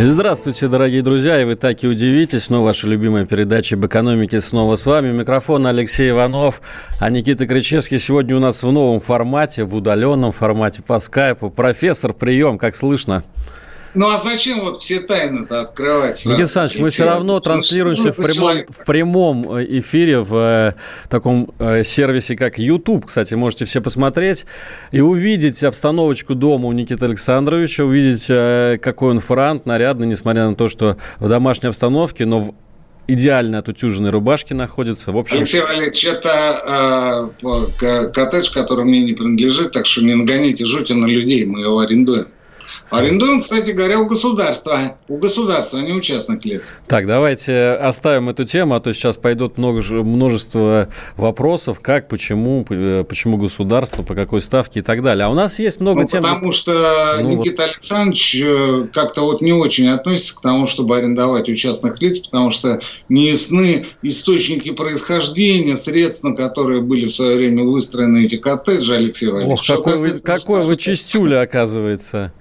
Здравствуйте, дорогие друзья, и вы так и удивитесь, снова ваша любимая передача об экономике снова с вами. Микрофон Алексей Иванов, а Никита Кричевский сегодня у нас в новом формате, в удаленном формате по скайпу. Профессор, прием, как слышно? Ну а зачем вот все тайны-то открывать? Никита Александрович, мы все равно транслируемся в прямом, в прямом э, эфире в э, таком э, сервисе, как YouTube. Кстати, можете все посмотреть и увидеть обстановочку дома у Никиты Александровича, увидеть, э, какой он франт, нарядный, несмотря на то, что в домашней обстановке, но в идеально отутюженной рубашке находится. В общем... Алексей Валерьевич, это э, коттедж, который мне не принадлежит, так что не нагоните жути на людей, мы его арендуем. Арендуем, кстати говоря, у государства. У государства, а не у частных лиц. Так, давайте оставим эту тему, а то сейчас пойдут много, множество вопросов, как, почему, почему государство, по какой ставке и так далее. А у нас есть много ну, тем... Потому что ну, Никита вот... Александрович э, как-то вот не очень относится к тому, чтобы арендовать у частных лиц, потому что не ясны источники происхождения, средств, на которые были в свое время выстроены эти коттеджи, Алексей Валерьевич. Ох, какой, вы, какой вы чистюля, оказывается.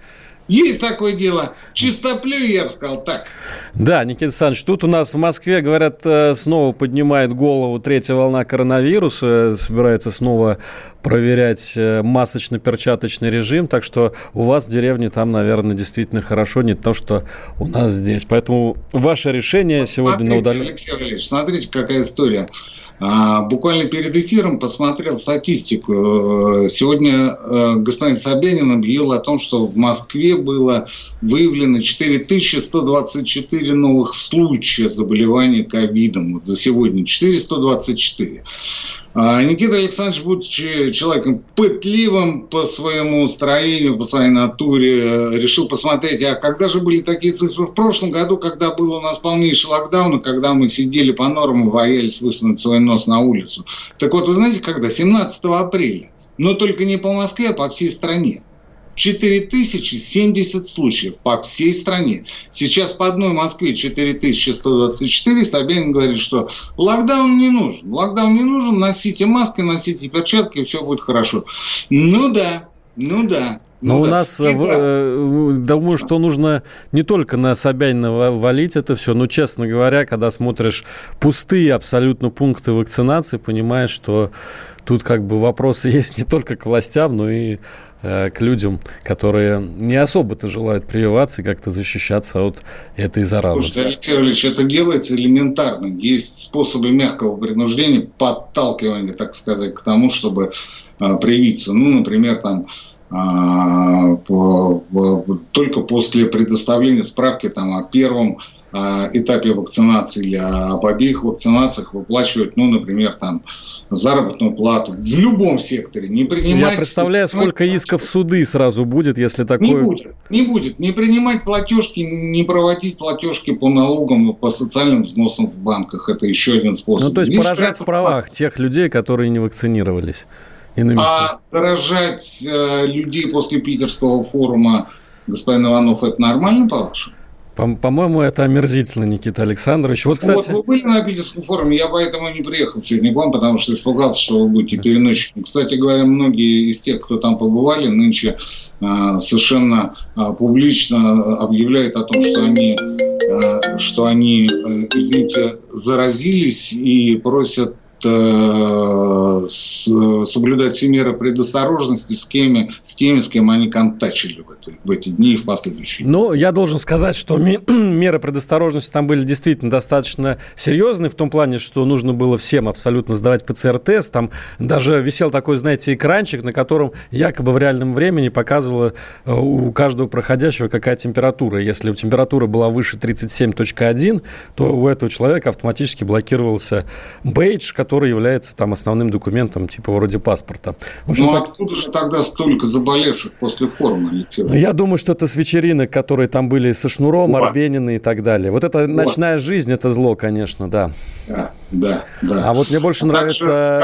Есть такое дело. Чистоплю, я бы сказал так. Да, Никита Александрович, тут у нас в Москве, говорят, э, снова поднимает голову третья волна коронавируса, собирается снова проверять э, масочно-перчаточный режим, так что у вас в деревне там, наверное, действительно хорошо, не то, что у нас здесь. Поэтому ваше решение вот сегодня на удаленном... Алексей Валерьевич, смотрите, какая история. А, буквально перед эфиром посмотрел статистику. Э, сегодня э, господин Собянин объявил о том, что в Москве было выявлено 4124 новых случая заболевания ковидом за сегодня. 4124. А Никита Александрович, будучи человеком пытливым по своему строению, по своей натуре, решил посмотреть, а когда же были такие цифры в прошлом году, когда был у нас полнейший локдаун, и когда мы сидели по нормам, боялись высунуть свой нос на улицу. Так вот, вы знаете, когда? 17 апреля. Но только не по Москве, а по всей стране. 4070 случаев по всей стране. Сейчас по одной Москве 4124. Собянин говорит, что локдаун не нужен. Локдаун не нужен, носите маски, носите перчатки, и все будет хорошо. Ну да, ну да. Но ну, у да. нас, э, э, думаю, что нужно не только на Собянина валить это все, но, честно говоря, когда смотришь пустые абсолютно пункты вакцинации, понимаешь, что тут как бы вопросы есть не только к властям, но и Э, к людям, которые не особо-то желают прививаться и как-то защищаться от этой заразы. Слушайте, Алексей Ильич, это делается элементарно. Есть способы мягкого принуждения, подталкивания, так сказать, к тому, чтобы а, привиться. Ну, например, там а, по, по, только после предоставления справки там, о первом этапе вакцинации или об обеих вакцинациях выплачивать, ну, например, там, заработную плату в любом секторе. Не принимать... Я представляю, сколько исков суды сразу будет, если такое... Не будет, не будет. Не принимать платежки, не проводить платежки по налогам, по социальным взносам в банках. Это еще один способ. Ну, то есть Здесь поражать в правах тех людей, которые не вакцинировались. Иными а заражать э, людей после питерского форума, господин Иванов, это нормально, по-вашему? По-моему, это омерзительно, Никита Александрович. Вот, кстати... вот вы были на Питерском форуме, я поэтому не приехал сегодня к вам, потому что испугался, что вы будете переносчиком. Кстати говоря, многие из тех, кто там побывали, нынче а, совершенно а, публично объявляют о том, что они, а, что они, э, извините, заразились и просят соблюдать все меры предосторожности с, кем, с теми, с кем они контачили в, эти, в эти дни и в последующие. Ну, я должен сказать, что меры предосторожности там были действительно достаточно серьезные, в том плане, что нужно было всем абсолютно сдавать ПЦР-тест. Там даже висел такой, знаете, экранчик, на котором якобы в реальном времени показывало э, у каждого проходящего, какая температура. Если температура была выше 37.1, то у этого человека автоматически блокировался бейдж, который является там основным документом, типа вроде паспорта. В общем, ну, так... откуда же тогда столько заболевших после форума, Я думаю, что это с вечеринок, которые там были со Шнуром, вот. Развалины и так далее. Вот эта вот. ночная жизнь, это зло, конечно, да. Да, да, да. А вот мне больше а нравится...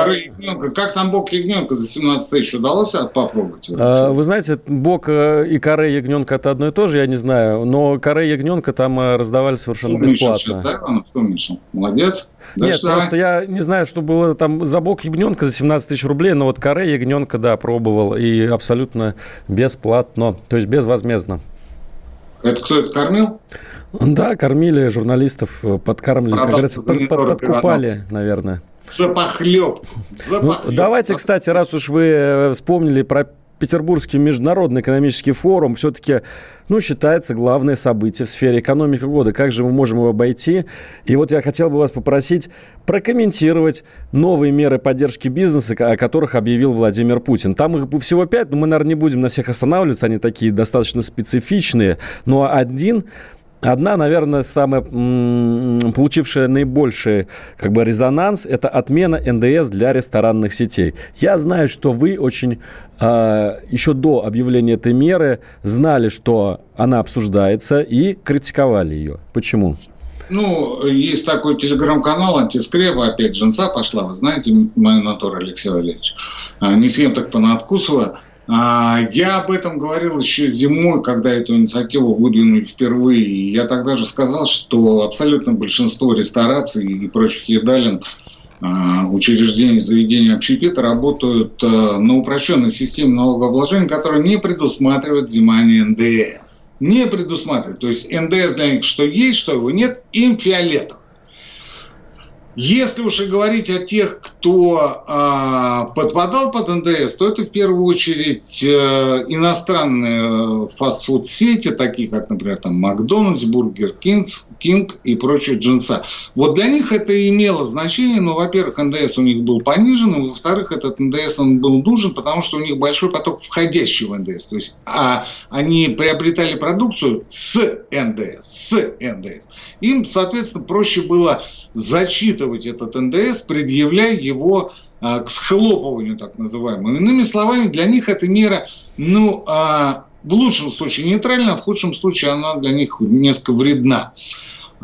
Как там бок ягненка за 17 тысяч удалось попробовать? А, вы знаете, бок э, и каре ягненка это одно и то же, я не знаю, но каре ягненка там э, раздавали совершенно бесплатно. Сейчас, да, Молодец. Дальше Нет, давай. просто я не знаю, что было там за бок ягненка за 17 тысяч рублей, но вот каре ягненка, да, пробовал, и абсолютно бесплатно, то есть безвозмездно. Это кто это кормил? Да, кормили журналистов, э, подкармливали, как говорится, под, под, подкупали, наверное. Запахлеб. Запахлеб. Ну, давайте, кстати, раз уж вы э, вспомнили про Петербургский международный экономический форум все-таки, ну, считается главное событие в сфере экономики года. Как же мы можем его обойти? И вот я хотел бы вас попросить прокомментировать новые меры поддержки бизнеса, о которых объявил Владимир Путин. Там их всего пять, но мы, наверное, не будем на всех останавливаться, они такие достаточно специфичные. Но один Одна, наверное, самая получившая наибольший как бы, резонанс – это отмена НДС для ресторанных сетей. Я знаю, что вы очень э, еще до объявления этой меры знали, что она обсуждается и критиковали ее. Почему? Ну, есть такой телеграм-канал «Антискреба», опять женца пошла, вы знаете, мою натуру, Алексей Валерьевич. А, не съем так понадкусывая. А, я об этом говорил еще зимой, когда эту инициативу выдвинули впервые. Я тогда же сказал, что абсолютное большинство рестораций и прочих едален а, учреждений, заведений общепита работают а, на упрощенной системе налогообложения, которая не предусматривает взимание НДС. Не предусматривает. То есть НДС для них что есть, что его нет, им фиолетово. Если уж и говорить о тех, кто а, подпадал под НДС, то это в первую очередь э, иностранные фастфуд-сети, такие как, например, там Макдональдс, Бургер Кинг и прочие джинса. Вот для них это имело значение, но, во-первых, НДС у них был понижен, и, во-вторых, этот НДС он был нужен, потому что у них большой поток входящего НДС. То есть а, они приобретали продукцию с НДС, с НДС. Им, соответственно, проще было зачитывать этот НДС, предъявляя его а, к схлопыванию, так называемому. Иными словами, для них эта мера, ну, а, в лучшем случае нейтральна, а в худшем случае она для них несколько вредна.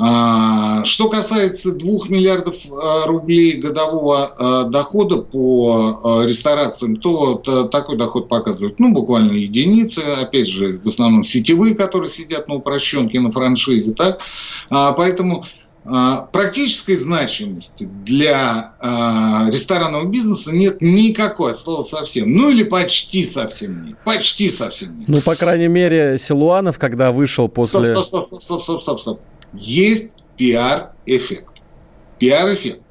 А, что касается 2 миллиардов а, рублей годового а, дохода по ресторациям, то такой доход показывает ну, буквально единицы, опять же, в основном сетевые, которые сидят на упрощенке, на франшизе. Так? Поэтому практической значимости для э, ресторанного бизнеса нет никакой, от слова совсем. Ну или почти совсем нет. Почти совсем нет. Ну, по крайней мере, Силуанов, когда вышел после... Стоп, стоп, стоп, стоп, стоп, стоп, стоп. Есть пиар-эффект. Пиар-эффект.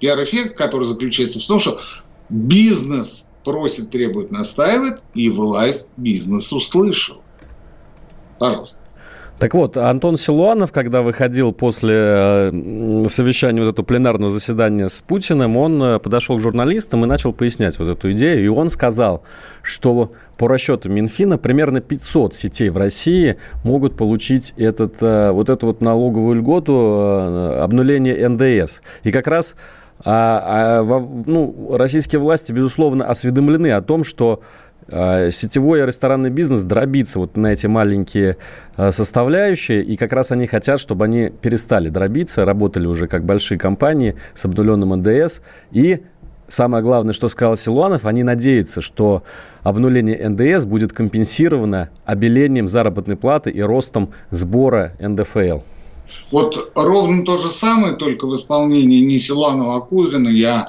Пиар-эффект, который заключается в том, что бизнес просит, требует, настаивает, и власть бизнес услышал. Пожалуйста. Так вот, Антон Силуанов, когда выходил после э, совещания вот этого пленарного заседания с Путиным, он э, подошел к журналистам и начал пояснять вот эту идею. И он сказал, что по расчетам Минфина примерно 500 сетей в России могут получить этот, э, вот эту вот налоговую льготу обнуления НДС. И как раз а, а, ну, российские власти, безусловно, осведомлены о том, что сетевой ресторанный бизнес дробится вот на эти маленькие а, составляющие, и как раз они хотят, чтобы они перестали дробиться, работали уже как большие компании с обнуленным НДС, и самое главное, что сказал Силуанов, они надеются, что обнуление НДС будет компенсировано обелением заработной платы и ростом сбора НДФЛ. Вот ровно то же самое, только в исполнении не Силуанова, а Кудрина я а,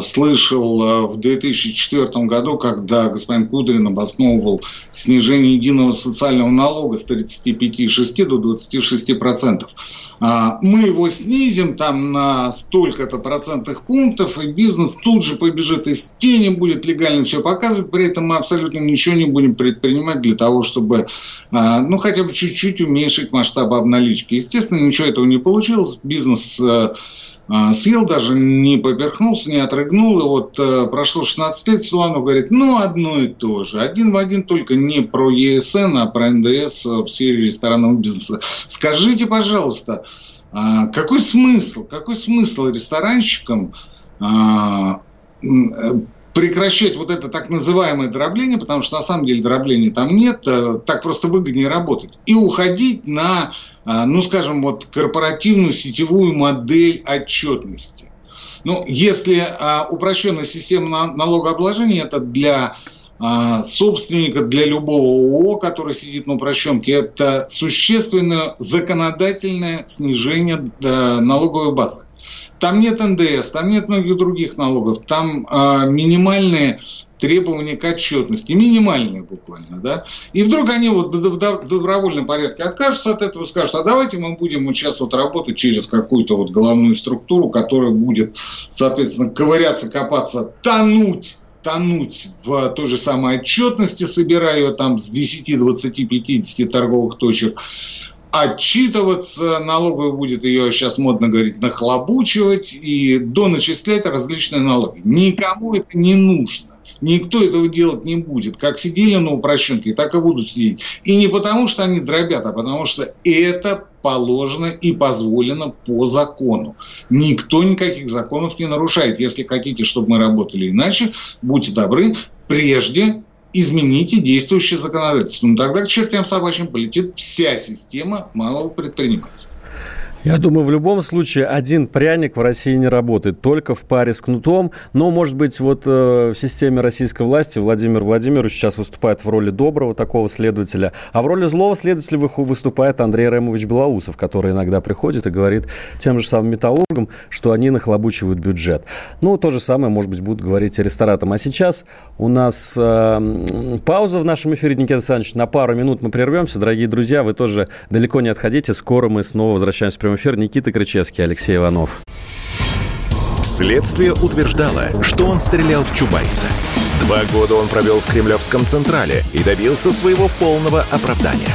слышал а, в 2004 году, когда господин Кудрин обосновывал снижение единого социального налога с 35,6 до 26 процентов. А, мы его снизим там на столько-то процентных пунктов, и бизнес тут же побежит из тени, будет легально все показывать, при этом мы абсолютно ничего не будем предпринимать для того, чтобы, ну, хотя бы чуть-чуть уменьшить масштаб обналички. Естественно, ничего этого не получилось, бизнес а, съел даже, не поперхнулся, не отрыгнул. И вот э, прошло 16 лет, Силанов говорит, ну, одно и то же. Один в один, только не про ЕСН, а про ндс в сфере ресторанного бизнеса. Скажите, пожалуйста, а, какой смысл, какой смысл ресторанщикам а, прекращать вот это так называемое дробление, потому что на самом деле дробления там нет, э, так просто выгоднее работать, и уходить на, э, ну, скажем, вот корпоративную сетевую модель отчетности. Ну, если а, упрощенная система налогообложения это для собственника, для любого ООО, который сидит на упрощенке, это существенное законодательное снижение э, налоговой базы. Там нет НДС, там нет многих других налогов, там э, минимальные требования к отчетности, минимальные буквально, да, и вдруг они вот в добровольном порядке откажутся от этого, скажут, а давайте мы будем вот сейчас вот работать через какую-то вот головную структуру, которая будет, соответственно, ковыряться, копаться, тонуть тонуть в той же самой отчетности, собирая ее там с 10, 20, 50 торговых точек, отчитываться, налоговая будет ее, сейчас модно говорить, нахлобучивать и доначислять различные налоги. Никому это не нужно. Никто этого делать не будет. Как сидели на упрощенке, так и будут сидеть. И не потому, что они дробят, а потому что это положено и позволено по закону. Никто никаких законов не нарушает. Если хотите, чтобы мы работали иначе, будьте добры, прежде измените действующее законодательство. Ну, тогда к чертям собачьим полетит вся система малого предпринимательства. Я думаю, в любом случае один пряник в России не работает, только в паре с кнутом. Но, может быть, вот э, в системе российской власти Владимир Владимирович сейчас выступает в роли доброго такого следователя, а в роли злого следователя выступает Андрей Ремович Белоусов, который иногда приходит и говорит тем же самым металлургам, что они нахлобучивают бюджет. Ну, то же самое, может быть, будут говорить и ресторатам. А сейчас у нас э, пауза в нашем эфире, Никита Александрович. На пару минут мы прервемся. Дорогие друзья, вы тоже далеко не отходите. Скоро мы снова возвращаемся прямой эфир. Никита Крычевский, Алексей Иванов. Следствие утверждало, что он стрелял в Чубайса. Два года он провел в Кремлевском Централе и добился своего полного оправдания.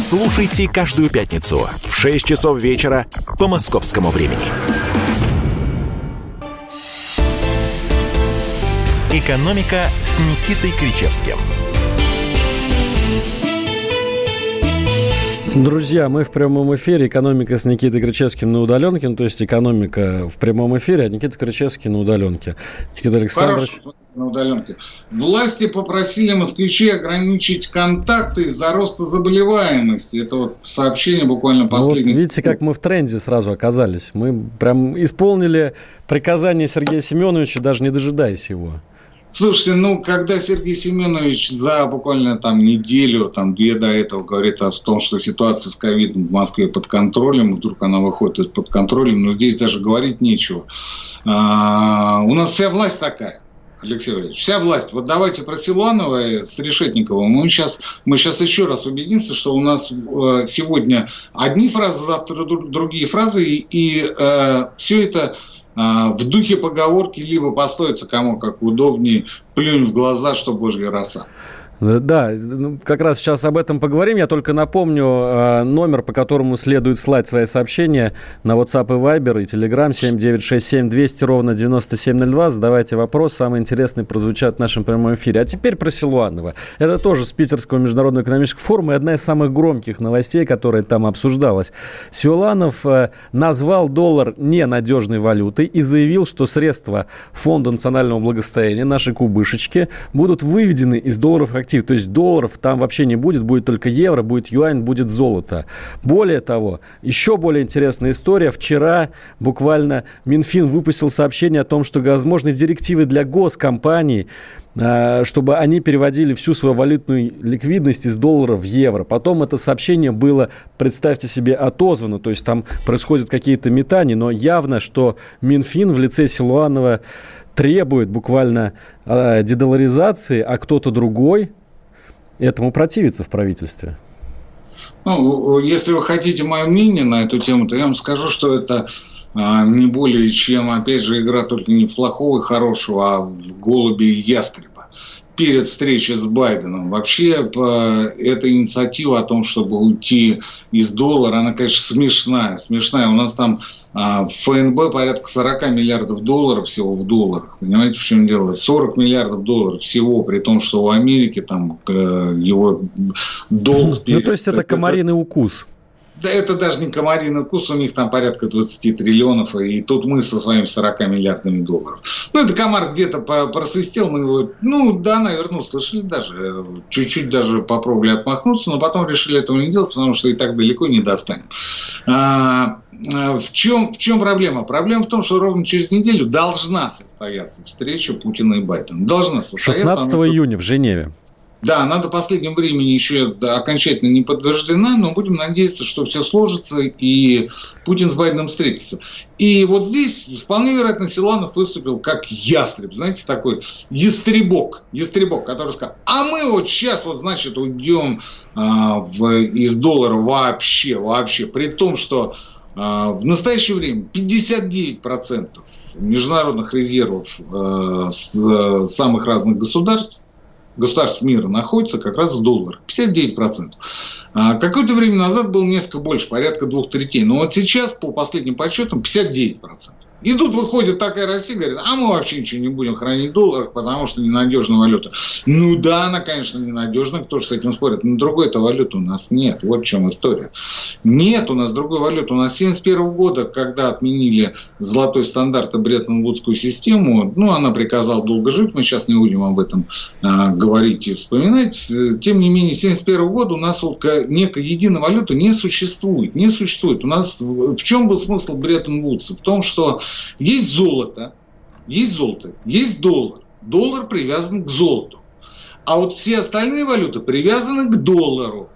Слушайте каждую пятницу в 6 часов вечера по московскому времени. «Экономика» с Никитой Кричевским – Друзья, мы в прямом эфире. Экономика с Никитой Кричевским на удаленке. Ну, то есть экономика в прямом эфире, а Никита Кричевский на удаленке. Никита Александрович. Хорошо, на удаленке. Власти попросили москвичей ограничить контакты из-за роста заболеваемости. Это вот сообщение буквально последнее. Ну, вот видите, как мы в тренде сразу оказались. Мы прям исполнили приказание Сергея Семеновича, даже не дожидаясь его. Слушайте, ну, когда Сергей Семенович за буквально там неделю, там две до этого говорит о том, что ситуация с ковидом в Москве под контролем, вдруг она выходит из-под контроля, но здесь даже говорить нечего. А, у нас вся власть такая. Алексей Валерьевич, вся власть. Вот давайте про Силуанова с Решетниковым. Мы сейчас, мы сейчас еще раз убедимся, что у нас э, сегодня одни фразы, завтра другие фразы, и, и э, все это в духе поговорки либо построиться кому как удобнее, плюнь в глаза, что божья роса. Да, ну, как раз сейчас об этом поговорим. Я только напомню э, номер, по которому следует слать свои сообщения на WhatsApp и Viber и Telegram 7967 200 ровно 9702. Задавайте вопрос. Самые интересные прозвучат в нашем прямом эфире. А теперь про Силуанова. Это тоже с Питерского международного экономического форума и одна из самых громких новостей, которая там обсуждалась. Силуанов э, назвал доллар ненадежной валютой и заявил, что средства Фонда национального благосостояния, наши кубышечки, будут выведены из долларов как актив. То есть долларов там вообще не будет, будет только евро, будет юань, будет золото. Более того, еще более интересная история. Вчера буквально Минфин выпустил сообщение о том, что возможны директивы для госкомпаний, а, чтобы они переводили всю свою валютную ликвидность из долларов в евро. Потом это сообщение было, представьте себе, отозвано, то есть там происходят какие-то метания, но явно, что Минфин в лице Силуанова требует буквально э, дедоларизации, а кто-то другой этому противиться в правительстве? Ну, если вы хотите мое мнение на эту тему, то я вам скажу, что это а, не более чем, опять же, игра только не в плохого и хорошего, а в голуби и ястреба. перед встречей с Байденом. Вообще, эта инициатива о том, чтобы уйти из доллара, она, конечно, смешная. Смешная. У нас там а, в ФНБ порядка 40 миллиардов долларов всего в долларах. Понимаете, в чем дело? 40 миллиардов долларов всего, при том, что у Америки там э, его долг... Ну, то есть, это комариный укус. Да это даже не комариный кус, у них там порядка 20 триллионов, и тут мы со своими 40 миллиардами долларов. Ну, это комар где-то просвистел, мы его, ну, да, наверное, услышали даже, чуть-чуть даже попробовали отмахнуться, но потом решили этого не делать, потому что и так далеко не достанем. А, а в чем, в чем проблема? Проблема в том, что ровно через неделю должна состояться встреча Путина и Байдена. Должна состояться. 16 июня в Женеве. Да, она до последнего времени еще окончательно не подтверждена, но будем надеяться, что все сложится и Путин с Байденом встретится. И вот здесь вполне вероятно Силанов выступил как ястреб, знаете, такой ястребок, ястребок, который сказал, а мы вот сейчас вот, значит, уйдем а, в, из доллара вообще, вообще, при том, что а, в настоящее время 59% международных резервов а, с, самых разных государств государств мира находится как раз в долларах. 59%. А какое-то время назад было несколько больше, порядка двух третей. Но вот сейчас, по последним подсчетам, 59%. И тут выходит такая Россия, говорит, а мы вообще ничего не будем хранить в долларах, потому что ненадежная валюта. Ну да, она, конечно, ненадежна, кто же с этим спорит, но другой-то валюты у нас нет. Вот в чем история. Нет у нас другой валюты. У нас с 1971 года, когда отменили золотой стандарт и Бреттон-Вудскую систему, ну, она приказала долго жить, мы сейчас не будем об этом а, говорить и вспоминать. Тем не менее, с 1971 года у нас вот некая единая валюта не существует. Не существует. У нас в чем был смысл Бреттон-Вудса? В том, что есть золото, есть золото, есть доллар. Доллар привязан к золоту. А вот все остальные валюты привязаны к доллару.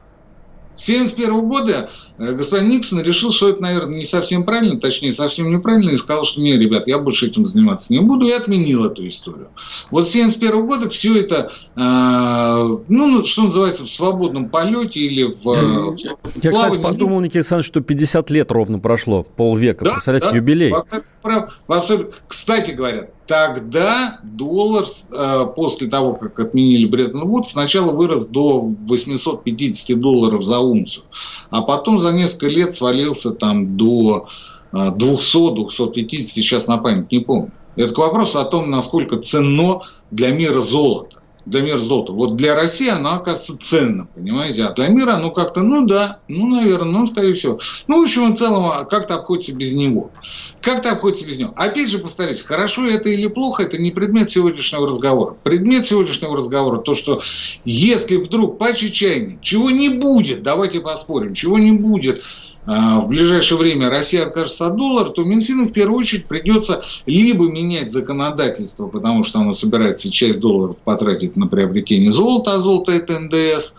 1971 года господин Никсон решил, что это, наверное, не совсем правильно, точнее, совсем неправильно, и сказал, что нет, ребят, я больше этим заниматься не буду, и отменил эту историю. Вот с 1971 года все это, э, ну, что называется, в свободном полете или в... Э, я, кстати, подумал, Никита Александрович, что 50 лет ровно прошло, полвека, да, представляете, да, юбилей. Кстати говоря, Тогда доллар э, после того, как отменили Бреттон-Вудс, сначала вырос до 850 долларов за унцию, а потом за несколько лет свалился там до 200-250, э, сейчас на память не помню. Это к вопросу о том, насколько ценно для мира золото для мира золота. Вот для России оно оказывается ценно, понимаете? А для мира, ну как-то, ну да, ну, наверное, ну, скорее всего. Ну, в общем и целом, а как-то обходится без него. Как-то обходится без него. Опять же, повторюсь, хорошо это или плохо, это не предмет сегодняшнего разговора. Предмет сегодняшнего разговора то, что если вдруг по чечайне чего не будет, давайте поспорим, чего не будет, в ближайшее время Россия откажется от доллара, то Минфину в первую очередь придется либо менять законодательство, потому что оно собирается часть долларов потратить на приобретение золота, а золото это НДС,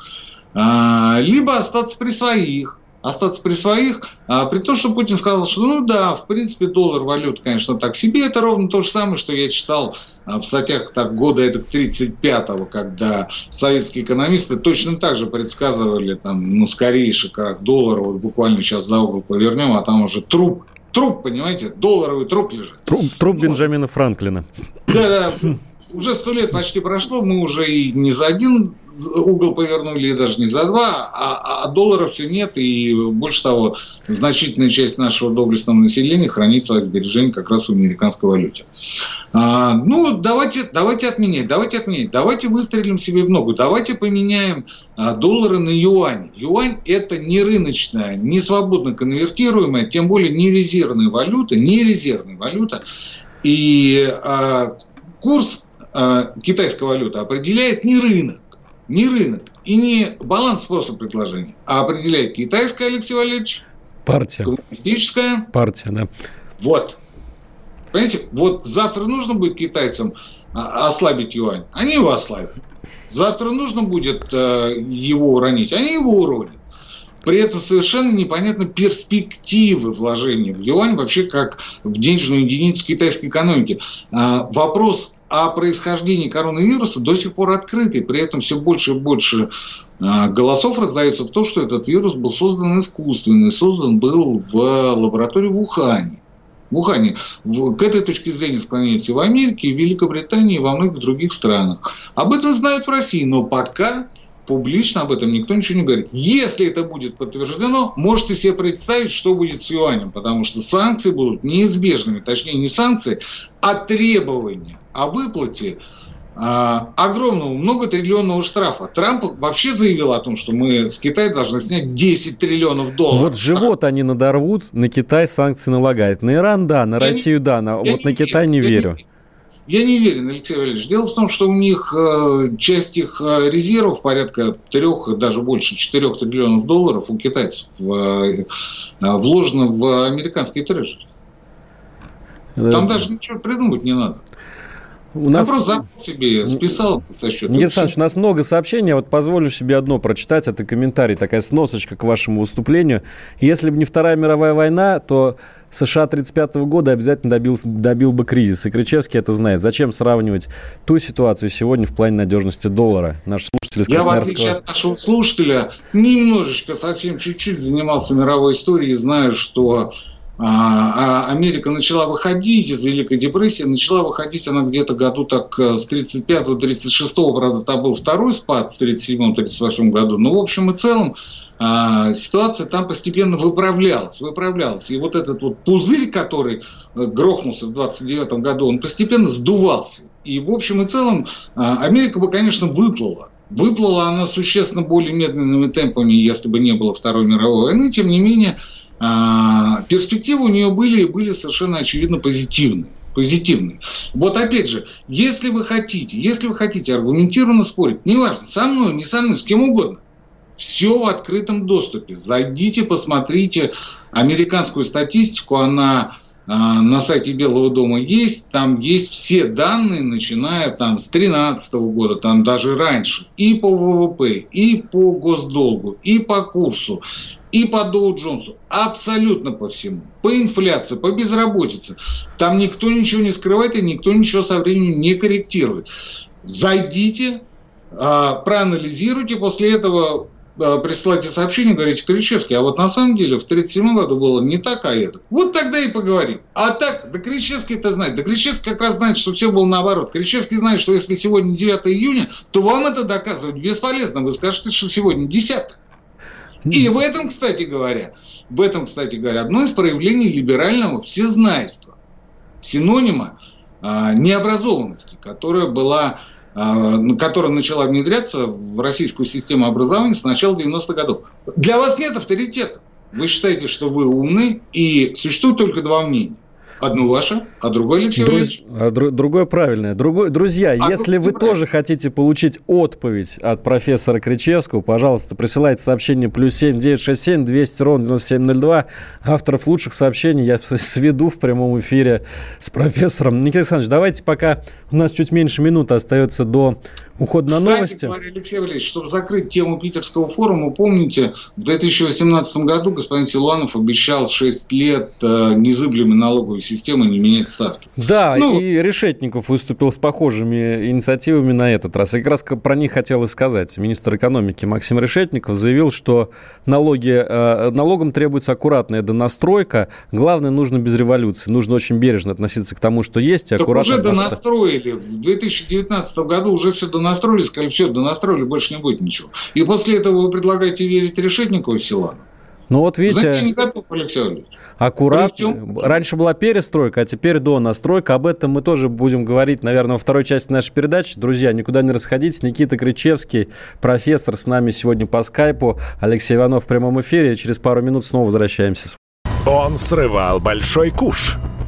а, либо остаться при своих остаться при своих, а, при том, что Путин сказал, что ну да, в принципе, доллар валют, конечно, так себе, это ровно то же самое, что я читал а, в статьях так, года это 35-го, когда советские экономисты точно так же предсказывали, там, ну, скорейший крах доллара, вот буквально сейчас за угол повернем, а там уже труп труп, понимаете, долларовый труп лежит. Труп, труп Бенджамина Франклина. Да, да, уже сто лет почти прошло, мы уже и не за один угол повернули, и даже не за два, а, а долларов все нет, и больше того, значительная часть нашего доблестного населения хранит свои сбережения как раз в американской валюте. А, ну, давайте, давайте отменять, давайте отменять, давайте выстрелим себе в ногу, давайте поменяем а, доллары на юань. Юань – это не рыночная, не свободно конвертируемая, тем более не резервная валюта, не резервная валюта, и а, курс китайская валюта определяет не рынок, не рынок и не баланс спроса предложения, а определяет китайская, Алексей Валерьевич, партия. Коммунистическая. Партия, да. Вот. Понимаете, вот завтра нужно будет китайцам а, ослабить юань, они его ослабят. Завтра нужно будет э, его уронить, они его уронят. При этом совершенно непонятны перспективы вложения в юань вообще как в денежную единицу китайской экономики. А, вопрос о происхождении коронавируса до сих пор открытый. При этом все больше и больше а, голосов раздается в том, что этот вирус был создан искусственно, создан был в лаборатории в Ухане. В Ухане. К этой точке зрения склоняются в Америке, в Великобритании, и во многих других странах. Об этом знают в России, но пока публично об этом никто ничего не говорит. Если это будет подтверждено, можете себе представить, что будет с юанем, потому что санкции будут неизбежными, точнее не санкции, а требования о выплате а, огромного, многотриллионного штрафа. Трамп вообще заявил о том, что мы с Китая должны снять 10 триллионов долларов. Вот живот они надорвут, на Китай санкции налагают. На Иран да, на я Россию не, да, на, вот на Китай не верю. Не, я не уверен, Алексей Валерьевич. Дело в том, что у них э, часть их э, резервов, порядка трех, даже больше, четырех триллионов долларов у китайцев э, вложено в американские трежери. Там даже ничего придумать не надо. У нас... Я просто себе списал со счета. Никита Александрович, у нас много сообщений. Я вот позволю себе одно прочитать. Это комментарий, такая сносочка к вашему выступлению. Если бы не Вторая мировая война, то США 1935 года обязательно добил, добил бы кризис. И Кричевский это знает. Зачем сравнивать ту ситуацию сегодня в плане надежности доллара? Наш слушатель из Я, в отличие от нашего слушателя, немножечко, совсем чуть-чуть занимался мировой историей знаю, что а, а Америка начала выходить из Великой депрессии, начала выходить она где-то году так э, с 35-36, правда, там был второй спад в 37-38 году, но в общем и целом а, ситуация там постепенно выправлялась, выправлялась. И вот этот вот пузырь, который э, грохнулся в 29 году, он постепенно сдувался. И в общем и целом Америка бы, конечно, выплыла. Выплыла она существенно более медленными темпами, если бы не было Второй мировой войны. Тем не менее, а, перспективы у нее были и были совершенно очевидно позитивные позитивный. Вот опять же, если вы хотите, если вы хотите аргументированно спорить, неважно, со мной, не со мной, с кем угодно, все в открытом доступе. Зайдите, посмотрите американскую статистику, она а, на сайте Белого дома есть, там есть все данные, начиная там с 2013 года, там даже раньше, и по ВВП, и по госдолгу, и по курсу, и по Доу Джонсу, абсолютно по всему, по инфляции, по безработице. Там никто ничего не скрывает и никто ничего со временем не корректирует. Зайдите, а, проанализируйте, после этого а, присылайте сообщение, говорите, Кричевский, а вот на самом деле в 1937 году было не так, а это. Вот тогда и поговорим. А так, да Кричевский это знает. Да Кричевский как раз знает, что все было наоборот. Кричевский знает, что если сегодня 9 июня, то вам это доказывать бесполезно. Вы скажете, что сегодня 10. И в этом, кстати говоря, в этом, кстати говоря, одно из проявлений либерального всезнайства, синонима а, необразованности, которая была а, которая начала внедряться в российскую систему образования с начала 90-х годов. Для вас нет авторитета. Вы считаете, что вы умны, и существует только два мнения. Одно ваше, а другое Алексей Друз... а дру... Другое правильное. Другой... Друзья, а если вы тоже хотите получить отповедь от профессора Кричевского, пожалуйста, присылайте сообщение плюс семь девять шесть семь двести ровно девяносто семь ноль два. Авторов лучших сообщений я сведу в прямом эфире с профессором. Никита Александрович, давайте пока у нас чуть меньше минуты остается до Уход на новости. Говоря, Алексей Валерьевич, чтобы закрыть тему Питерского форума, помните, в 2018 году господин Силуанов обещал 6 лет э, незыблемой налоговой системы не менять ставки. Да, ну, и Решетников выступил с похожими инициативами на этот раз. И как раз про них хотел сказать. Министр экономики Максим Решетников заявил, что налоги, э, налогам требуется аккуратная донастройка. Главное, нужно без революции. Нужно очень бережно относиться к тому, что есть. И аккуратно уже донастроили. В 2019 году уже все донастроили настроили, сказали, все, донастроили, больше не будет ничего. И после этого вы предлагаете верить Решетникову и Силану? Ну вот видите, Знаете, не готов, аккуратно. Раньше была перестройка, а теперь до настройка. Об этом мы тоже будем говорить, наверное, во второй части нашей передачи. Друзья, никуда не расходитесь. Никита Кричевский, профессор, с нами сегодня по скайпу. Алексей Иванов в прямом эфире. Через пару минут снова возвращаемся. Он срывал большой куш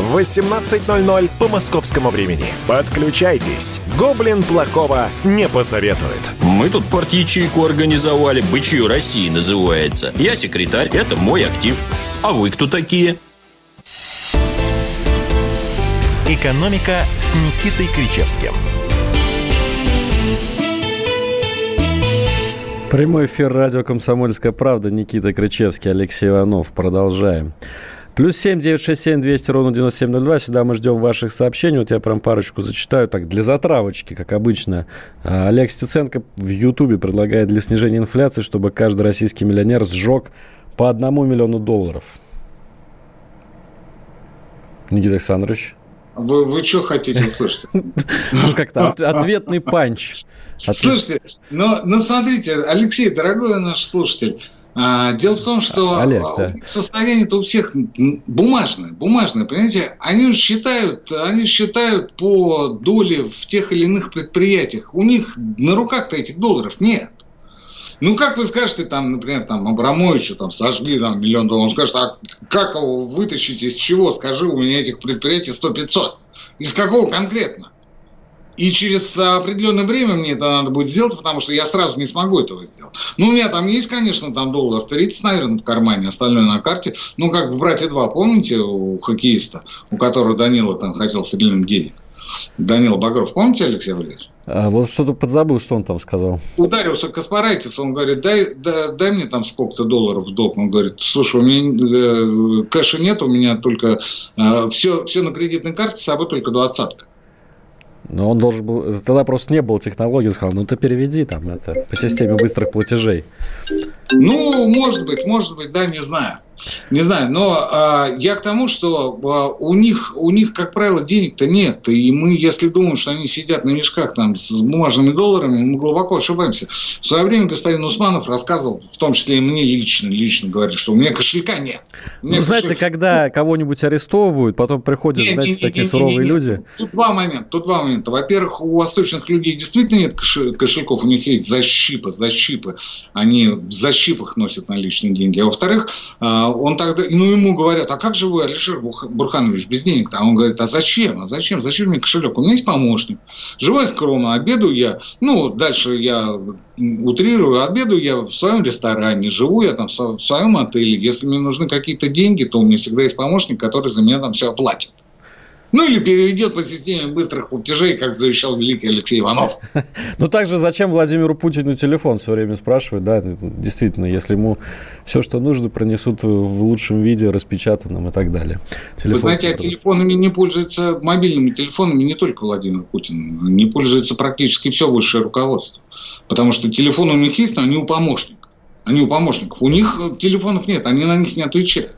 в 18.00 по московскому времени. Подключайтесь. Гоблин плохого не посоветует. Мы тут порт-ячейку организовали, «Бычью России» называется. Я секретарь, это мой актив. А вы кто такие? «Экономика» с Никитой Кричевским. Прямой эфир радио «Комсомольская правда». Никита Кричевский, Алексей Иванов. Продолжаем. Плюс семь девять шесть семь двести ровно девяносто семь ноль два. Сюда мы ждем ваших сообщений. Вот я прям парочку зачитаю. Так, для затравочки, как обычно. А, Олег Стеценко в Ютубе предлагает для снижения инфляции, чтобы каждый российский миллионер сжег по одному миллиону долларов. Никита Александрович. Вы, вы что хотите услышать? Ну, как-то ответный панч. Слушайте, но, но смотрите, Алексей, дорогой наш слушатель, дело в том, что Олег, да. состояние-то у всех бумажное, бумажное, понимаете? Они считают, они считают по доле в тех или иных предприятиях. У них на руках-то этих долларов нет. Ну, как вы скажете, там, например, там, Абрамовичу там, сожгли там, миллион долларов, он скажет, а как его вытащить, из чего? Скажи, у меня этих предприятий 100-500. Из какого конкретно? И через определенное время мне это надо будет сделать, потому что я сразу не смогу этого сделать. Ну, у меня там есть, конечно, там долларов 30, наверное, в кармане, остальное на карте. Ну, как в «Братья 2», помните, у хоккеиста, у которого Данила там хотел стрельнуть денег? Данила Багров, помните, Алексей Валерьевич? А, вот что-то подзабыл, что он там сказал. Ударился Каспарайтис, он говорит, дай, дай, дай мне там сколько-то долларов в долг. Он говорит, слушай, у меня э, кэша нет, у меня только э, все, все на кредитной карте, с собой только двадцатка. Но он должен был... Тогда просто не было технологии. Он сказал, ну ты переведи там это по системе быстрых платежей. Ну, может быть, может быть, да, не знаю. Не знаю, но а, я к тому, что а, у них, у них, как правило, денег-то нет. И мы, если думаем, что они сидят на мешках там с бумажными долларами, мы глубоко ошибаемся. В свое время господин Усманов рассказывал, в том числе и мне лично, лично говорит, что у меня кошелька нет. Ну, кошель... знаете, когда кого-нибудь арестовывают, потом приходят, нет, знаете, нет, такие нет, суровые нет, нет. люди. Тут два момента. Тут два момента. Во-первых, у восточных людей действительно нет кошельков, у них есть защипы, защипы. Они в защипах носят наличные деньги. А во-вторых, а, он тогда, ну, ему говорят, а как же вы, Алишер Бурханович, без денег? А он говорит, а зачем? А зачем? Зачем мне кошелек? У меня есть помощник. Живу я скромно, обеду я, ну, дальше я утрирую, обеду я в своем ресторане, живу я там в своем отеле. Если мне нужны какие-то деньги, то у меня всегда есть помощник, который за меня там все оплатит. Ну или переведет по системе быстрых платежей, как завещал великий Алексей Иванов. Ну также зачем Владимиру Путину телефон все время спрашивает, да, действительно, если ему все, что нужно, пронесут в лучшем виде, распечатанном и так далее. Телефон Вы знаете, а телефонами не пользуются, мобильными телефонами не только Владимир Путин, не пользуется практически все высшее руководство. Потому что телефон у них есть, но они у помощников. Они у помощников. У них телефонов нет, они на них не отвечают.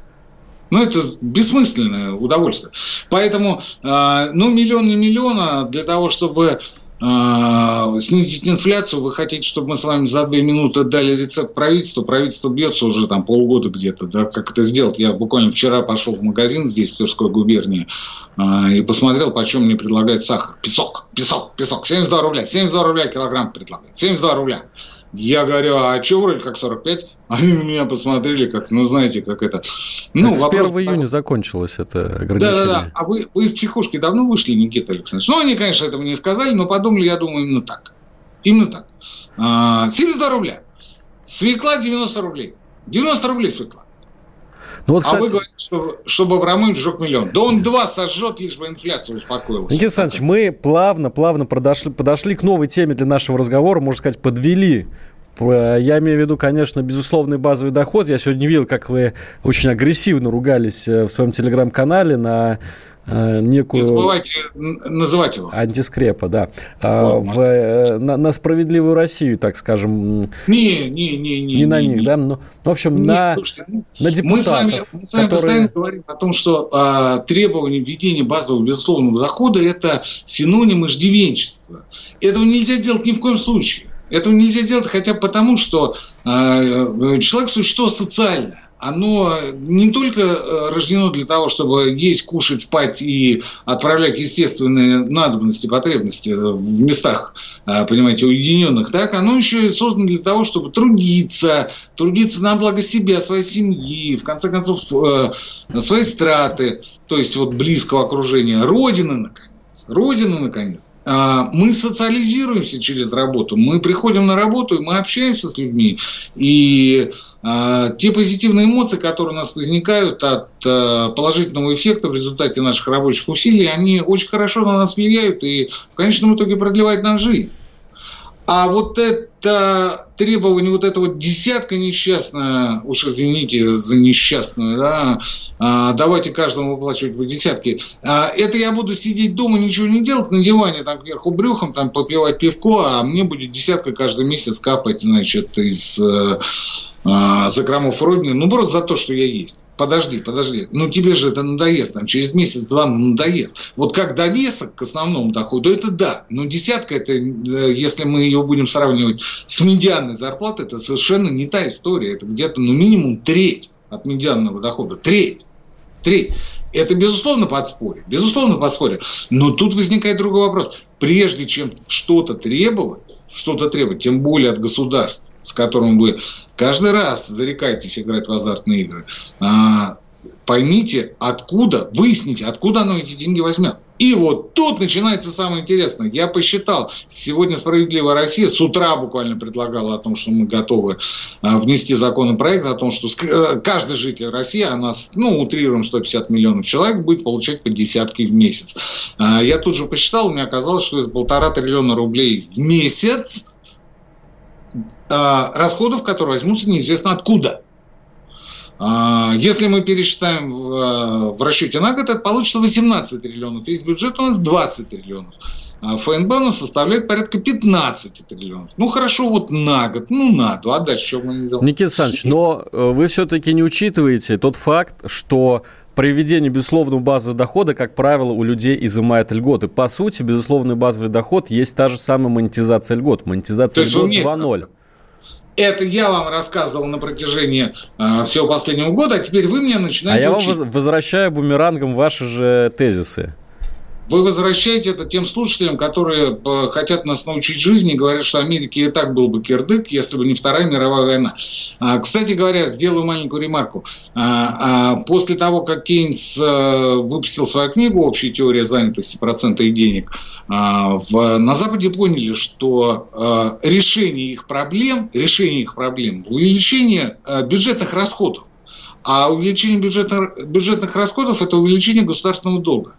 Ну, это бессмысленное удовольствие. Поэтому, э, ну, миллион не миллиона для того, чтобы э, снизить инфляцию, вы хотите, чтобы мы с вами за две минуты дали рецепт правительству, правительство бьется уже там полгода где-то, да, как это сделать. Я буквально вчера пошел в магазин здесь, в Тверской губернии, э, и посмотрел, почем мне предлагают сахар. Песок, песок, песок, 72 рубля, 72 рубля килограмм предлагают, 72 рубля. Я говорю, а что вроде как 45? Они на меня посмотрели, как, ну, знаете, как это... Ну, так вопрос, с 1 июня закончилось это ограничение. Да-да-да. А вы, вы из психушки давно вышли, Никита Александрович? Ну, они, конечно, этого не сказали, но подумали, я думаю, именно так. Именно так. А, 72 рубля. Свекла 90 рублей. 90 рублей свекла. Ну, вот, кстати... А вы говорите, что, чтобы Абрамович сжег миллион. Да он два сожжет, лишь бы инфляция успокоилась. Никита Александрович, мы плавно, плавно подошли, подошли к новой теме для нашего разговора, можно сказать, подвели я имею в виду, конечно, безусловный базовый доход. Я сегодня видел, как вы очень агрессивно ругались э, в своем телеграм-канале на э, некую... Не забывайте называть его. Антискрепа, да. О, в, э, на, на справедливую Россию, так скажем. Не, не, не, не. Не на них, не. да? Ну, в общем, Нет, на, слушайте, ну, на депутатов. Мы с вами, мы с вами которые... постоянно говорим о том, что а, требование введения базового безусловного дохода – это синоним иждивенчества. Этого нельзя делать ни в коем случае. Этого нельзя делать хотя бы потому, что э, человек – существо социальное. Оно не только э, рождено для того, чтобы есть, кушать, спать и отправлять естественные надобности, потребности в местах, э, понимаете, уединенных, так оно еще и создано для того, чтобы трудиться, трудиться на благо себя, своей семьи, в конце концов, э, своей страты, то есть вот близкого окружения, Родины, наконец. Родина, наконец. А, мы социализируемся через работу. Мы приходим на работу, мы общаемся с людьми. И а, те позитивные эмоции, которые у нас возникают от а, положительного эффекта в результате наших рабочих усилий, они очень хорошо на нас влияют и в конечном итоге продлевают нашу жизнь. А вот это требование вот этого десятка несчастная, уж извините за несчастную, да, а, давайте каждому выплачивать по десятке. А, это я буду сидеть дома, ничего не делать, на диване, там, кверху брюхом, там, попивать пивко, а мне будет десятка каждый месяц капать, значит, из э, э, закромов Родины, ну, просто за то, что я есть подожди, подожди, ну тебе же это надоест, там через месяц-два надоест. Вот как довесок к основному доходу, это да, но десятка, это, э, если мы ее будем сравнивать с медианной зарплатой, это совершенно не та история, это где-то, ну, минимум треть от медианного дохода, треть, треть. Это, безусловно, подспорье, безусловно, подспорье. Но тут возникает другой вопрос. Прежде чем что-то требовать, что-то требовать, тем более от государства, с которым вы каждый раз зарекаетесь играть в азартные игры, а, поймите, откуда, выясните, откуда оно эти деньги возьмет. И вот тут начинается самое интересное. Я посчитал, сегодня «Справедливая Россия» с утра буквально предлагала о том, что мы готовы а, внести законопроект о том, что э, каждый житель России, а нас, ну, утрируем 150 миллионов человек, будет получать по десятке в месяц. А, я тут же посчитал, меня оказалось, что это полтора триллиона рублей в месяц – расходов, которые возьмутся неизвестно откуда. А, если мы пересчитаем в а, расчете на год, это получится 18 триллионов. Весь бюджет у нас 20 триллионов. А ФНБ у нас составляет порядка 15 триллионов. Ну, хорошо, вот на год, ну, на а дальше что мы не делаем? Никита Александрович, но э, вы все-таки не учитываете тот факт, что при введении безусловного базового дохода, как правило, у людей изымают льготы. По сути, безусловный базовый доход есть та же самая монетизация льгот. Монетизация льгот 2.0. Это я вам рассказывал на протяжении э, всего последнего года, а теперь вы мне начинаете А я вам возвращаю бумерангом ваши же тезисы. Вы возвращаете это тем слушателям, которые э, хотят нас научить жизни говорят, что Америке и так был бы кирдык, если бы не Вторая мировая война. А, кстати говоря, сделаю маленькую ремарку. А, а, после того, как Кейнс э, выпустил свою книгу «Общая теория занятости, процента и денег», на Западе поняли, что э, решение их проблем, решение их проблем в увеличении бюджетных расходов. А увеличение бюджетных, бюджетных расходов – это увеличение государственного долга.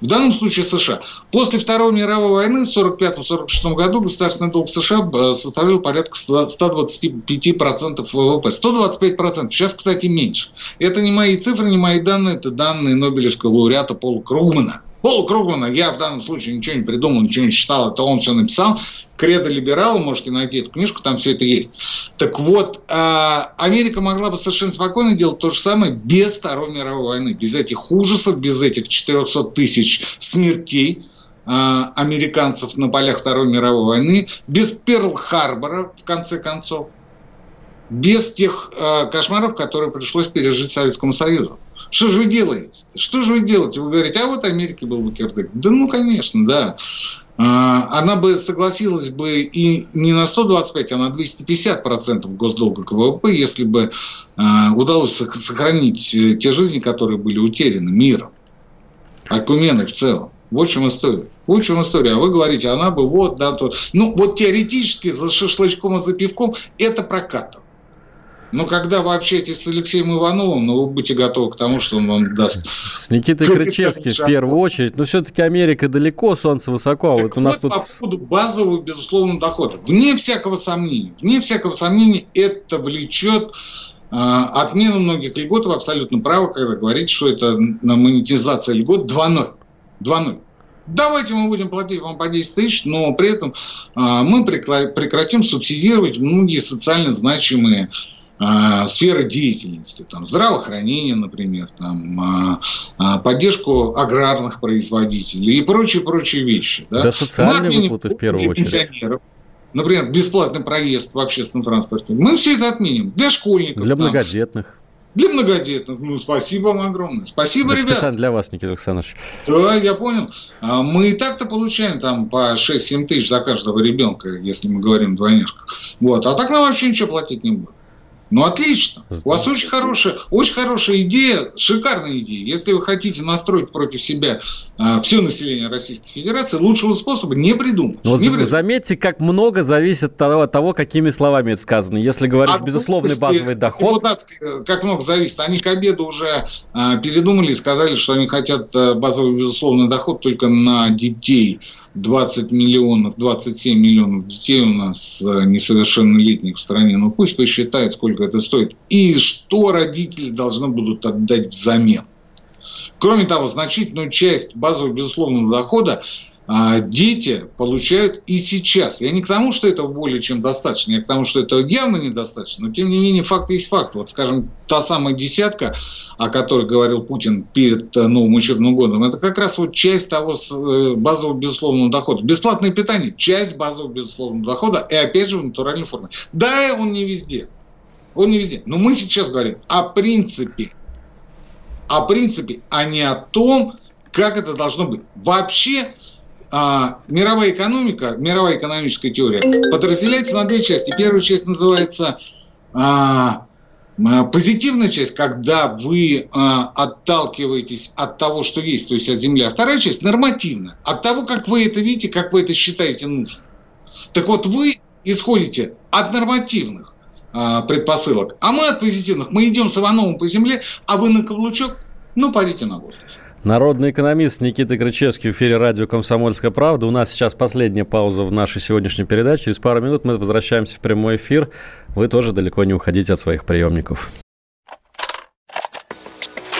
В данном случае США. После Второй мировой войны в 1945-1946 году государственный долг США э, составлял порядка 125% ВВП. 125%. Сейчас, кстати, меньше. Это не мои цифры, не мои данные, это данные Нобелевского лауреата Пола Кругмана. Пол Кругмана, я в данном случае ничего не придумал, ничего не читал, это он все написал. Кредо либерала, можете найти эту книжку, там все это есть. Так вот, а, Америка могла бы совершенно спокойно делать то же самое без Второй мировой войны, без этих ужасов, без этих 400 тысяч смертей, а, американцев на полях Второй мировой войны, без Перл-Харбора, в конце концов, без тех а, кошмаров, которые пришлось пережить Советскому Союзу. Что же вы делаете? Что же вы делаете? Вы говорите, а вот Америке был бы кирдык. Да ну, конечно, да. А, она бы согласилась бы и не на 125, а на 250% госдолга к ВВП, если бы а, удалось сохранить э, те жизни, которые были утеряны миром, Акумены в целом. Вот в чем история. Вот в чем история. А вы говорите, она бы вот, да, то. Ну, вот теоретически за шашлычком и за пивком это прокатывает. Но когда вы общаетесь с Алексеем Ивановым, ну, вы будете готовы к тому, что он вам даст. С Никитой Кричевским в первую очередь. Но все-таки Америка далеко, солнце высоко. А так вот у нас вот тут... по поводу базового, безусловно, дохода. Вне всякого сомнения, вне всякого сомнения, это влечет а, отмену многих льгот. Вы абсолютно правы, когда говорите, что это на монетизация льгот 2.0. 2.0 давайте мы будем платить вам по 10 тысяч, но при этом а, мы прекратим субсидировать многие социально значимые сферы деятельности, там, здравоохранение, например, там, а, а, поддержку аграрных производителей и прочие-прочие вещи. Да, да социальные выплаты в первую очередь. например, бесплатный проезд в общественном транспорте, мы все это отменим. Для школьников. Для многодетных. Для многодетных. Ну, спасибо вам огромное. Спасибо, так ребята. Специально для вас, Никита Александрович. Да, я понял. А мы и так-то получаем там по 6-7 тысяч за каждого ребенка, если мы говорим о двойняшках. Вот. А так нам вообще ничего платить не будет. Ну, отлично. У вас очень хорошая, очень хорошая идея, шикарная идея. Если вы хотите настроить против себя а, все население Российской Федерации, лучшего способа не придумать. Но не придумать. заметьте, как много зависит от того, от того, какими словами это сказано. Если говорить от безусловный базовый доход... Как много зависит. Они к обеду уже а, передумали и сказали, что они хотят а, базовый безусловный доход только на детей. 20 миллионов, 27 миллионов детей у нас э, несовершеннолетних в стране. Ну пусть посчитает, сколько это стоит. И что родители должны будут отдать взамен. Кроме того, значительную часть базового безусловного дохода дети получают и сейчас. Я не к тому, что этого более чем достаточно, я к тому, что этого явно недостаточно, но тем не менее факт есть факт. Вот, скажем, та самая десятка, о которой говорил Путин перед э, новым учебным годом, это как раз вот часть того э, базового безусловного дохода. Бесплатное питание – часть базового безусловного дохода, и опять же в натуральной форме. Да, он не везде, он не везде. Но мы сейчас говорим о принципе, о принципе, а не о том, как это должно быть. Вообще, а, мировая экономика, мировая экономическая теория подразделяется на две части. Первая часть называется а, позитивная часть, когда вы а, отталкиваетесь от того, что есть, то есть от Земли. А вторая часть нормативная, от того, как вы это видите, как вы это считаете нужным. Так вот, вы исходите от нормативных а, предпосылок, а мы от позитивных. Мы идем с Ивановым по земле, а вы на каблучок, ну, пойдите на воздух. Народный экономист Никита Крычевский в эфире радио «Комсомольская правда». У нас сейчас последняя пауза в нашей сегодняшней передаче. Через пару минут мы возвращаемся в прямой эфир. Вы тоже далеко не уходите от своих приемников.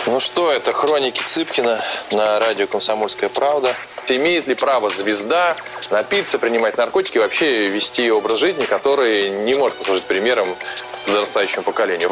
Ну что, это хроники Цыпкина на радио «Комсомольская правда». Имеет ли право звезда напиться, принимать наркотики и вообще вести образ жизни, который не может послужить примером подрастающему поколению?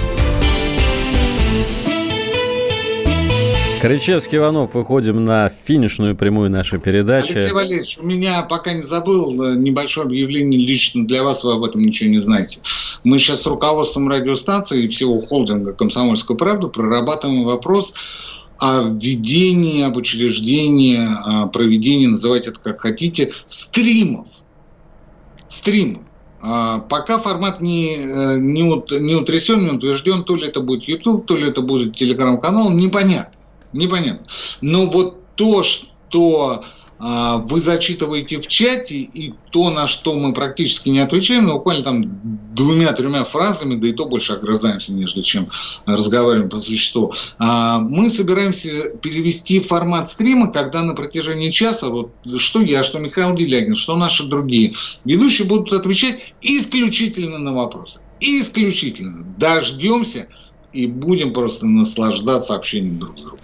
Кричевский Иванов, выходим на финишную прямую нашей передачи. Алексей Валерьевич, у меня пока не забыл э, небольшое объявление лично для вас, вы об этом ничего не знаете. Мы сейчас с руководством радиостанции и всего холдинга «Комсомольскую правду» прорабатываем вопрос о введении, об учреждении, о проведении, называйте это как хотите, стримов. Стримов. А пока формат не, э, не, не утрясен, не утвержден, то ли это будет YouTube, то ли это будет телеграм-канал, непонятно непонятно. Но вот то, что а, вы зачитываете в чате, и то, на что мы практически не отвечаем, но буквально там двумя-тремя фразами, да и то больше огрызаемся, нежели чем разговариваем по существу, а, мы собираемся перевести формат стрима, когда на протяжении часа, вот что я, что Михаил Делягин, что наши другие ведущие будут отвечать исключительно на вопросы. Исключительно. Дождемся – и будем просто наслаждаться общением друг с другом.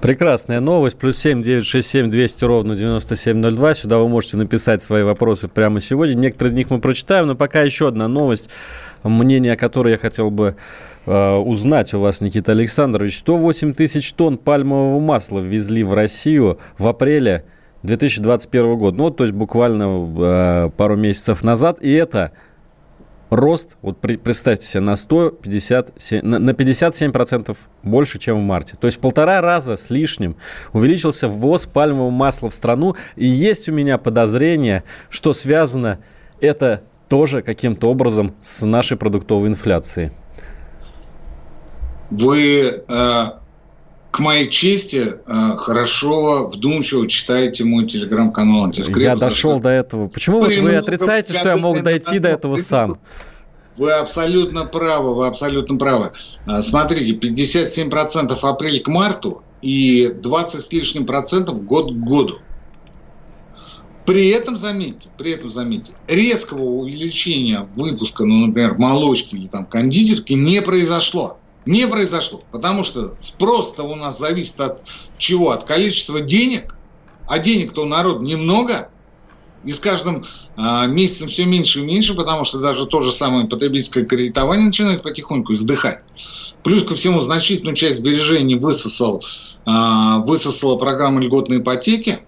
Прекрасная новость. Плюс семь девять шесть семь двести ровно девяносто семь ноль два. Сюда вы можете написать свои вопросы прямо сегодня. Некоторые из них мы прочитаем, но пока еще одна новость, мнение о которой я хотел бы э, узнать у вас, Никита Александрович. 108 тысяч тонн пальмового масла ввезли в Россию в апреле 2021 года. Ну, то есть буквально э, пару месяцев назад. И это рост, вот представьте себе, на 157, на, на 57% больше, чем в марте. То есть в полтора раза с лишним увеличился ввоз пальмового масла в страну. И есть у меня подозрение, что связано это тоже каким-то образом с нашей продуктовой инфляцией. Вы э, к моей чести, э, хорошо, вдумчиво читаете мой телеграм-канал «Антискреп». Я дошел до этого. Почему вот вы отрицаете, что я мог дойти до этого сам? Вы абсолютно правы, вы абсолютно правы. А, смотрите, 57% апрель к марту и 20 с лишним процентов год к году. При этом, заметьте, при этом, заметьте, резкого увеличения выпуска, ну, например, молочки или там кондитерки не произошло. Не произошло, потому что спрос-то у нас зависит от чего? От количества денег, а денег-то у народа немного, и с каждым а, месяцем все меньше и меньше, потому что даже то же самое потребительское кредитование начинает потихоньку издыхать. Плюс ко всему значительную часть сбережений высосал, а, высосала программа льготной ипотеки,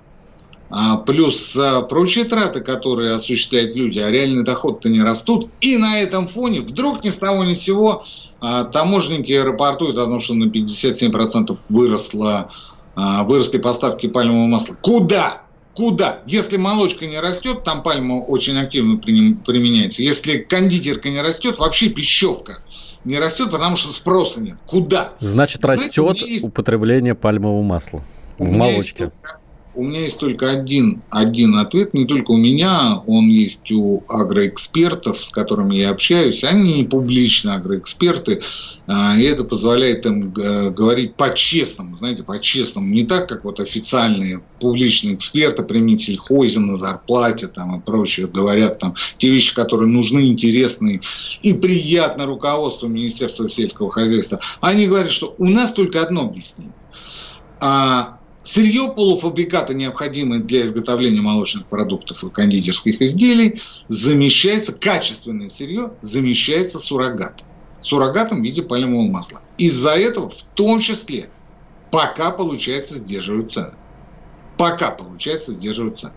плюс а, прочие траты, которые осуществляют люди, а реальный доход-то не растут. И на этом фоне вдруг ни с того ни с сего а, таможенники рапортуют о том, что на 57% выросло, а, выросли поставки пальмового масла. Куда? Куда? Если молочка не растет, там пальма очень активно применяется. Если кондитерка не растет, вообще пищевка не растет, потому что спроса нет. Куда? Значит, Знаете, растет есть... употребление пальмового масла в молочке. Есть у меня есть только один, один ответ, не только у меня, он есть у агроэкспертов, с которыми я общаюсь. Они не публичные агроэксперты, а, и это позволяет им э, говорить по-честному, знаете, по-честному. Не так, как вот официальные публичные эксперты при сельхозе на зарплате там, и прочее говорят там те вещи, которые нужны, интересны и приятно руководству Министерства сельского хозяйства. Они говорят, что у нас только одно объяснение. А Сырье полуфабриката, необходимое для изготовления молочных продуктов и кондитерских изделий, замещается, качественное сырье замещается суррогатом. Суррогатом в виде пальмового масла. Из-за этого, в том числе, пока получается сдерживать цены. Пока получается сдерживать цены.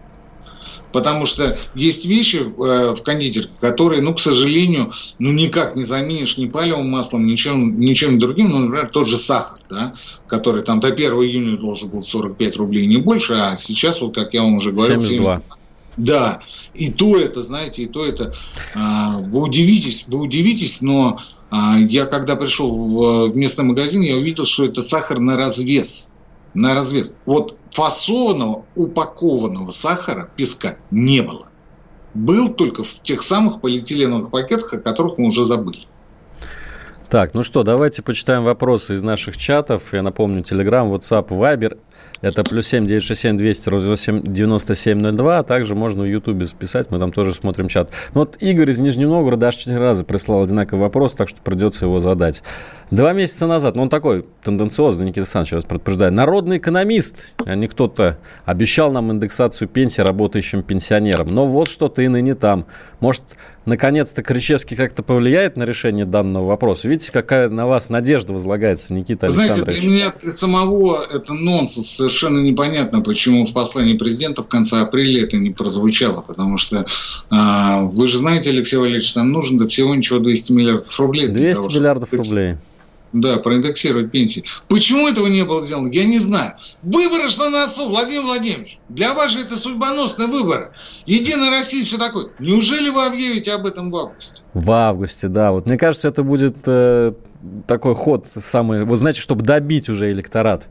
Потому что есть вещи э, в кондитерке, которые, ну, к сожалению, ну, никак не заменишь ни палевым маслом, ничем, ничем другим. Ну, например, тот же сахар, да, который там до 1 июня должен был 45 рублей, не больше, а сейчас, вот как я вам уже говорил, 72. 70. Да, и то это, знаете, и то это. А, вы удивитесь, вы удивитесь, но а, я когда пришел в местный магазин, я увидел, что это сахар на развес. На развес. Вот фасованного, упакованного сахара, песка не было. Был только в тех самых полиэтиленовых пакетах, о которых мы уже забыли. Так, ну что, давайте почитаем вопросы из наших чатов. Я напомню, Telegram, WhatsApp, Viber – это плюс семь девять шесть семь двести девяносто семь ноль два. А также можно в Ютубе списать, мы там тоже смотрим чат. Ну вот Игорь из Нижнего Новгорода аж четыре раза прислал одинаковый вопрос, так что придется его задать. Два месяца назад, ну он такой тенденциозный, Никита Александрович, я вас предупреждаю, народный экономист, а не кто-то обещал нам индексацию пенсии работающим пенсионерам. Но вот что-то и ныне там. Может, наконец-то Кричевский как-то повлияет на решение данного вопроса? Видите, какая на вас надежда возлагается, Никита Александрович? Знаете, для меня самого это нонсенс. Совершенно непонятно, почему в послании президента в конце апреля это не прозвучало. Потому что а, вы же знаете, Алексей Валерьевич, нам нужно до всего ничего 200 миллиардов рублей. 200 того, миллиардов чтобы... рублей. Да, проиндексировать пенсии. Почему этого не было сделано, я не знаю. Выборы что на носу, Владимир Владимирович. Для вас же это судьбоносные выборы. Единая Россия, все такое. Неужели вы объявите об этом в августе? В августе, да. Вот мне кажется, это будет э, такой ход самый, вот знаете, чтобы добить уже электорат.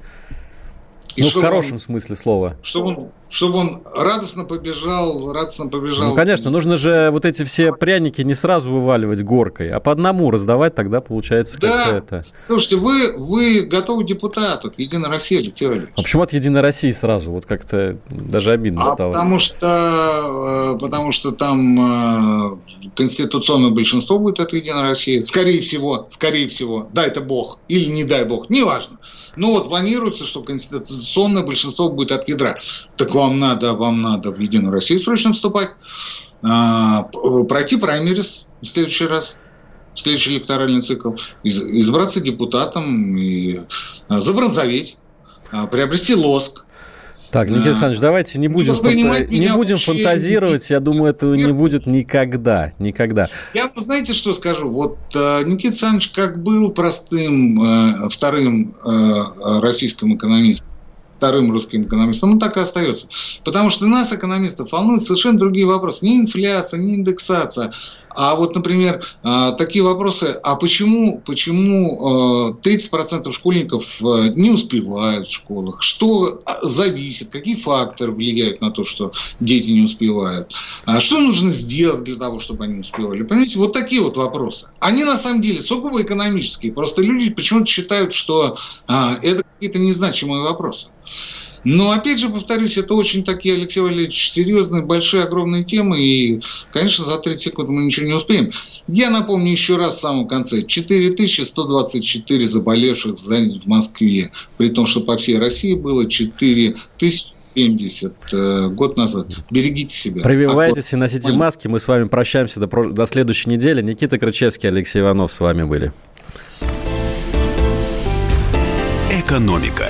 И ну, в хорошем он, смысле слова. Чтобы он, чтобы он радостно побежал, радостно побежал. Ну, конечно, нужно же вот эти все пряники не сразу вываливать горкой, а по одному раздавать, тогда получается да. как-то Слушайте, вы, вы готовый депутат от Единой России, Алексей. А почему от Единой России сразу? Вот как-то даже обидно а стало. Потому что, э, потому что там э, конституционное большинство будет от Единой России. Скорее всего, скорее всего, дай это Бог или не дай Бог, неважно. Ну вот планируется, что конституционное большинство будет от ядра. Так вам надо, вам надо в Единую Россию срочно вступать, а, пройти праймерис в следующий раз следующий электоральный цикл, избраться депутатом и а, забронзоветь, а, приобрести лоск, так, Никита Александрович, давайте не будем, фанта... не будем фантазировать. Я думаю, этого не будет никогда. Никогда. Я, знаете, что скажу? Вот Никита Александрович как был простым э, вторым э, российским экономистом, вторым русским экономистом, он так и остается. Потому что нас, экономистов, волнуют совершенно другие вопросы. Не инфляция, не индексация, А вот, например, а, такие вопросы, а почему, почему 30% а, школьников а, не успевают в школах? Что зависит? Какие факторы влияют на то, что дети не успевают? Что нужно сделать для того, чтобы они успевали? Понимаете, вот такие вот вопросы. Они на самом деле сугубо экономические. Просто люди почему-то считают, что это какие-то незначимые вопросы. Но, опять же, повторюсь, это очень такие, Алексей Валерьевич, серьезные, большие, огромные темы, и, конечно, за 30 секунд мы ничего не успеем. Я напомню еще раз в самом конце. 4124 заболевших в Москве, при том, что по всей России было 4000 70 э, год назад. Берегите себя. Прививайтесь и носите маски. Мы с вами прощаемся до, до следующей недели. Никита Крычевский, Алексей Иванов с вами были. Экономика.